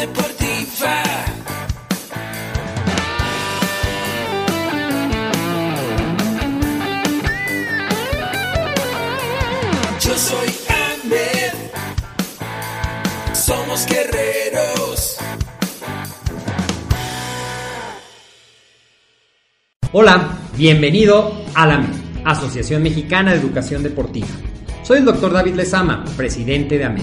deportiva. Yo soy. Somos guerreros. Hola, bienvenido a la Asociación Mexicana de Educación Deportiva. Soy el doctor David Lezama, presidente de AMED,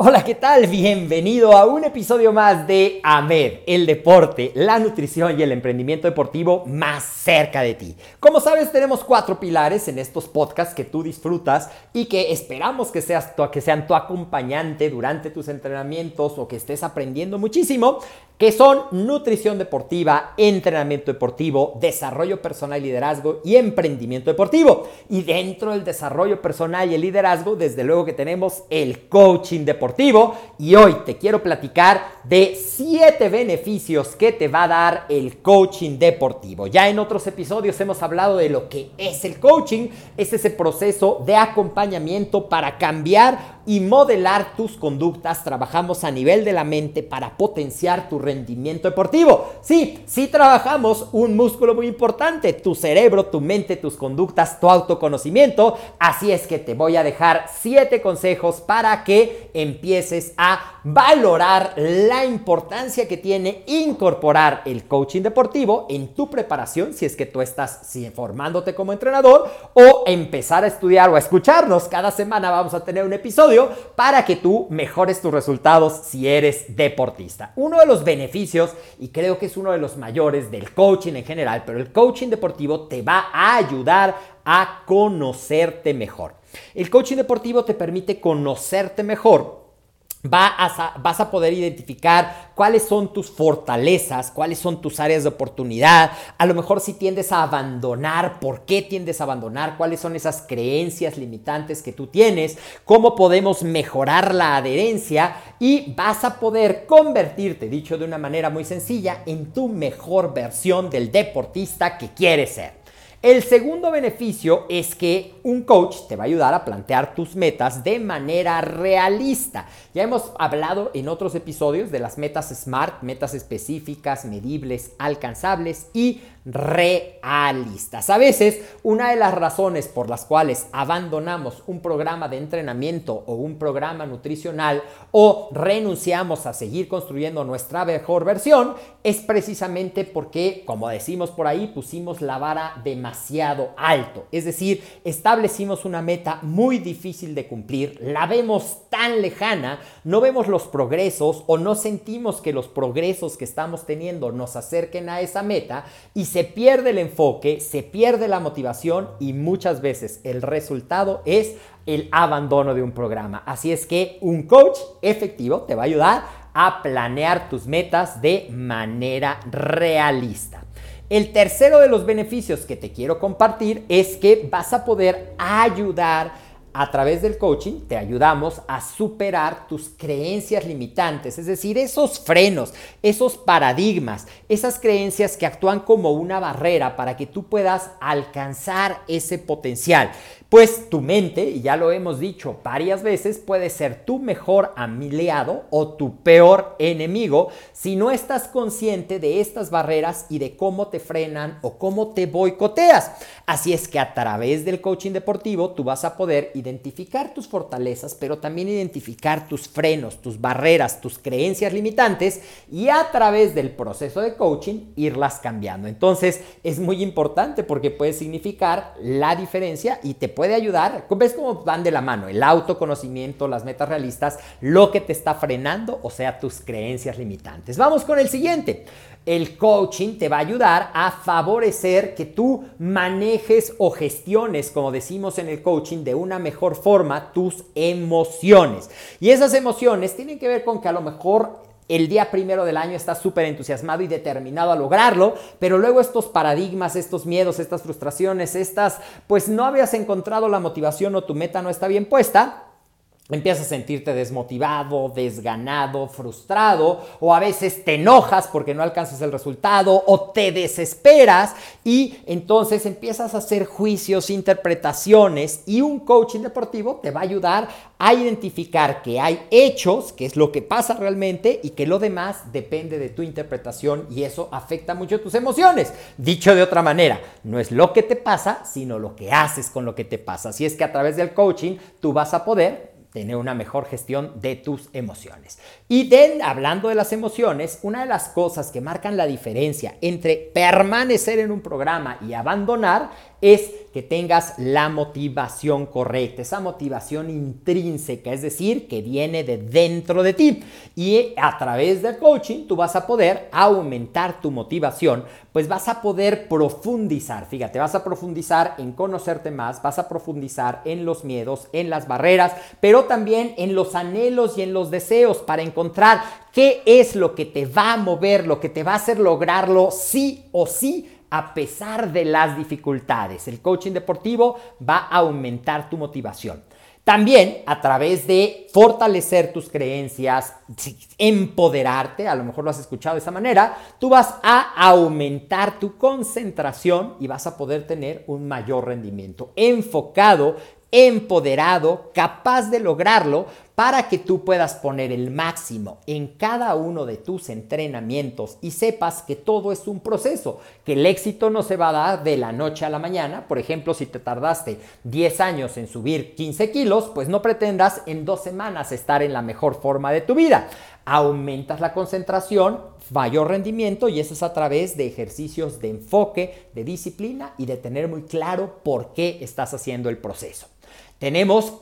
Hola, ¿qué tal? Bienvenido a un episodio más de AMED, el deporte, la nutrición y el emprendimiento deportivo más cerca de ti. Como sabes, tenemos cuatro pilares en estos podcasts que tú disfrutas y que esperamos que, seas tu, que sean tu acompañante durante tus entrenamientos o que estés aprendiendo muchísimo, que son nutrición deportiva, entrenamiento deportivo, desarrollo personal y liderazgo y emprendimiento deportivo. Y dentro del desarrollo personal y el liderazgo, desde luego que tenemos el coaching deportivo y hoy te quiero platicar de 7 beneficios que te va a dar el coaching deportivo. Ya en otros episodios hemos hablado de lo que es el coaching, es ese proceso de acompañamiento para cambiar y modelar tus conductas. Trabajamos a nivel de la mente para potenciar tu rendimiento deportivo. Sí, sí trabajamos un músculo muy importante, tu cerebro, tu mente, tus conductas, tu autoconocimiento. Así es que te voy a dejar 7 consejos para que empieces a valorar la importancia que tiene incorporar el coaching deportivo en tu preparación, si es que tú estás formándote como entrenador, o empezar a estudiar o a escucharnos. Cada semana vamos a tener un episodio para que tú mejores tus resultados si eres deportista. Uno de los beneficios, y creo que es uno de los mayores del coaching en general, pero el coaching deportivo te va a ayudar a conocerte mejor. El coaching deportivo te permite conocerte mejor vas a poder identificar cuáles son tus fortalezas, cuáles son tus áreas de oportunidad. A lo mejor si tiendes a abandonar, por qué tiendes a abandonar, cuáles son esas creencias limitantes que tú tienes, cómo podemos mejorar la adherencia y vas a poder convertirte, dicho de una manera muy sencilla, en tu mejor versión del deportista que quieres ser. El segundo beneficio es que un coach te va a ayudar a plantear tus metas de manera realista. Ya hemos hablado en otros episodios de las metas SMART, metas específicas, medibles, alcanzables y realistas. A veces, una de las razones por las cuales abandonamos un programa de entrenamiento o un programa nutricional o renunciamos a seguir construyendo nuestra mejor versión es precisamente porque, como decimos por ahí, pusimos la vara demasiado alto. Es decir, establecimos una meta muy difícil de cumplir, la vemos tan lejana, no vemos los progresos o no sentimos que los progresos que estamos teniendo nos acerquen a esa meta y se se pierde el enfoque, se pierde la motivación y muchas veces el resultado es el abandono de un programa. Así es que un coach efectivo te va a ayudar a planear tus metas de manera realista. El tercero de los beneficios que te quiero compartir es que vas a poder ayudar a través del coaching te ayudamos a superar tus creencias limitantes, es decir, esos frenos, esos paradigmas, esas creencias que actúan como una barrera para que tú puedas alcanzar ese potencial. Pues tu mente, y ya lo hemos dicho varias veces, puede ser tu mejor aliado o tu peor enemigo si no estás consciente de estas barreras y de cómo te frenan o cómo te boicoteas. Así es que a través del coaching deportivo tú vas a poder identificar tus fortalezas, pero también identificar tus frenos, tus barreras, tus creencias limitantes y a través del proceso de coaching irlas cambiando. Entonces es muy importante porque puede significar la diferencia y te puede ayudar. ¿Ves cómo van de la mano? El autoconocimiento, las metas realistas, lo que te está frenando, o sea, tus creencias limitantes. Vamos con el siguiente. El coaching te va a ayudar a favorecer que tú manejes o gestiones, como decimos en el coaching, de una mejor forma tus emociones. Y esas emociones tienen que ver con que a lo mejor el día primero del año estás súper entusiasmado y determinado a lograrlo, pero luego estos paradigmas, estos miedos, estas frustraciones, estas, pues no habías encontrado la motivación o tu meta no está bien puesta, Empiezas a sentirte desmotivado, desganado, frustrado, o a veces te enojas porque no alcanzas el resultado, o te desesperas, y entonces empiezas a hacer juicios, interpretaciones, y un coaching deportivo te va a ayudar a identificar que hay hechos, que es lo que pasa realmente, y que lo demás depende de tu interpretación, y eso afecta mucho tus emociones. Dicho de otra manera, no es lo que te pasa, sino lo que haces con lo que te pasa. Así es que a través del coaching tú vas a poder tener una mejor gestión de tus emociones. Y hablando de las emociones, una de las cosas que marcan la diferencia entre permanecer en un programa y abandonar es que tengas la motivación correcta, esa motivación intrínseca, es decir, que viene de dentro de ti. Y a través del coaching tú vas a poder aumentar tu motivación, pues vas a poder profundizar, fíjate, vas a profundizar en conocerte más, vas a profundizar en los miedos, en las barreras, pero también en los anhelos y en los deseos para encontrar qué es lo que te va a mover, lo que te va a hacer lograrlo sí o sí a pesar de las dificultades. El coaching deportivo va a aumentar tu motivación. También a través de fortalecer tus creencias, empoderarte, a lo mejor lo has escuchado de esa manera, tú vas a aumentar tu concentración y vas a poder tener un mayor rendimiento enfocado empoderado, capaz de lograrlo para que tú puedas poner el máximo en cada uno de tus entrenamientos y sepas que todo es un proceso, que el éxito no se va a dar de la noche a la mañana. Por ejemplo, si te tardaste 10 años en subir 15 kilos, pues no pretendas en dos semanas estar en la mejor forma de tu vida. Aumentas la concentración, mayor rendimiento y eso es a través de ejercicios de enfoque, de disciplina y de tener muy claro por qué estás haciendo el proceso. Tenemos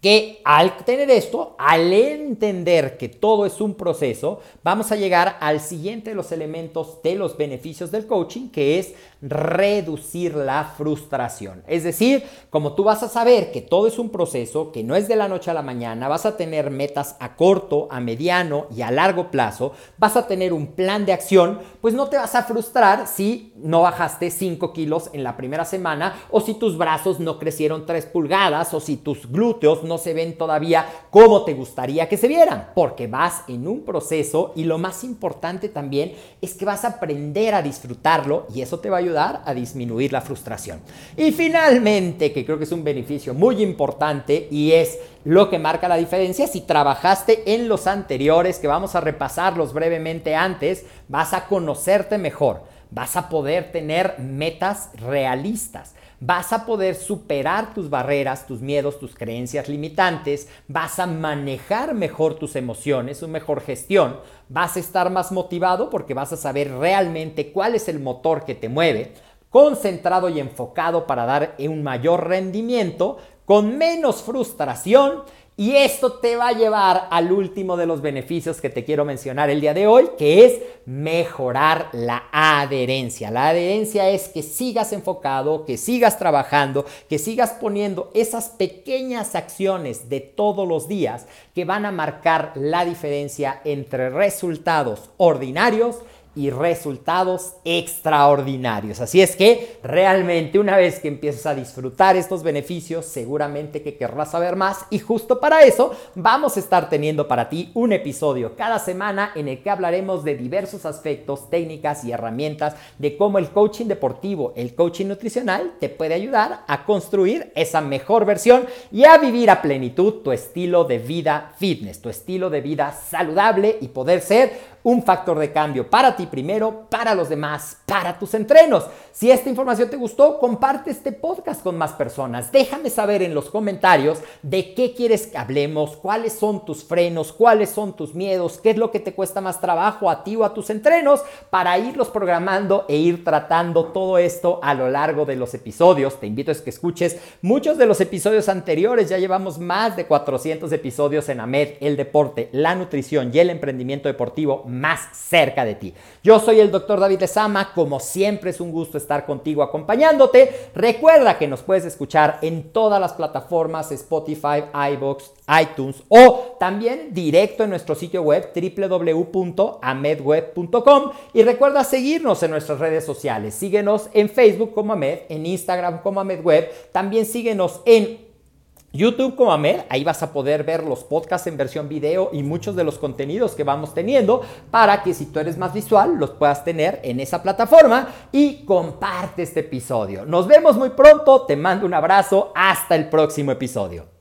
que al tener esto, al entender que todo es un proceso, vamos a llegar al siguiente de los elementos de los beneficios del coaching, que es reducir la frustración. Es decir, como tú vas a saber que todo es un proceso, que no es de la noche a la mañana, vas a tener metas a corto, a mediano y a largo plazo, vas a tener un plan de acción, pues no te vas a frustrar si no bajaste 5 kilos en la primera semana o si tus brazos no crecieron 3 pulgadas o si tus glúteos no se ven todavía como te gustaría que se vieran, porque vas en un proceso y lo más importante también es que vas a aprender a disfrutarlo y eso te va a ayudar a disminuir la frustración. Y finalmente, que creo que es un beneficio muy importante y es lo que marca la diferencia, si trabajaste en los anteriores, que vamos a repasarlos brevemente antes, vas a conocerte mejor, vas a poder tener metas realistas vas a poder superar tus barreras, tus miedos, tus creencias limitantes, vas a manejar mejor tus emociones, una mejor gestión, vas a estar más motivado porque vas a saber realmente cuál es el motor que te mueve, concentrado y enfocado para dar un mayor rendimiento, con menos frustración y esto te va a llevar al último de los beneficios que te quiero mencionar el día de hoy, que es mejorar la adherencia. La adherencia es que sigas enfocado, que sigas trabajando, que sigas poniendo esas pequeñas acciones de todos los días que van a marcar la diferencia entre resultados ordinarios y resultados extraordinarios. Así es que realmente una vez que empieces a disfrutar estos beneficios, seguramente que querrás saber más y justo para eso vamos a estar teniendo para ti un episodio cada semana en el que hablaremos de diversos aspectos, técnicas y herramientas de cómo el coaching deportivo, el coaching nutricional te puede ayudar a construir esa mejor versión y a vivir a plenitud tu estilo de vida fitness, tu estilo de vida saludable y poder ser un factor de cambio para ti primero, para los demás, para tus entrenos. Si esta información te gustó, comparte este podcast con más personas. Déjame saber en los comentarios de qué quieres que hablemos, cuáles son tus frenos, cuáles son tus miedos, qué es lo que te cuesta más trabajo a ti o a tus entrenos para irlos programando e ir tratando todo esto a lo largo de los episodios. Te invito a que escuches muchos de los episodios anteriores. Ya llevamos más de 400 episodios en AMED, el deporte, la nutrición y el emprendimiento deportivo más cerca de ti. Yo soy el doctor David Lezama, como siempre es un gusto estar contigo acompañándote. Recuerda que nos puedes escuchar en todas las plataformas Spotify, iBox, iTunes o también directo en nuestro sitio web www.amedweb.com y recuerda seguirnos en nuestras redes sociales. Síguenos en Facebook como Amed, en Instagram como AmedWeb, también síguenos en YouTube como Amed, ahí vas a poder ver los podcasts en versión video y muchos de los contenidos que vamos teniendo para que si tú eres más visual los puedas tener en esa plataforma y comparte este episodio. Nos vemos muy pronto, te mando un abrazo, hasta el próximo episodio.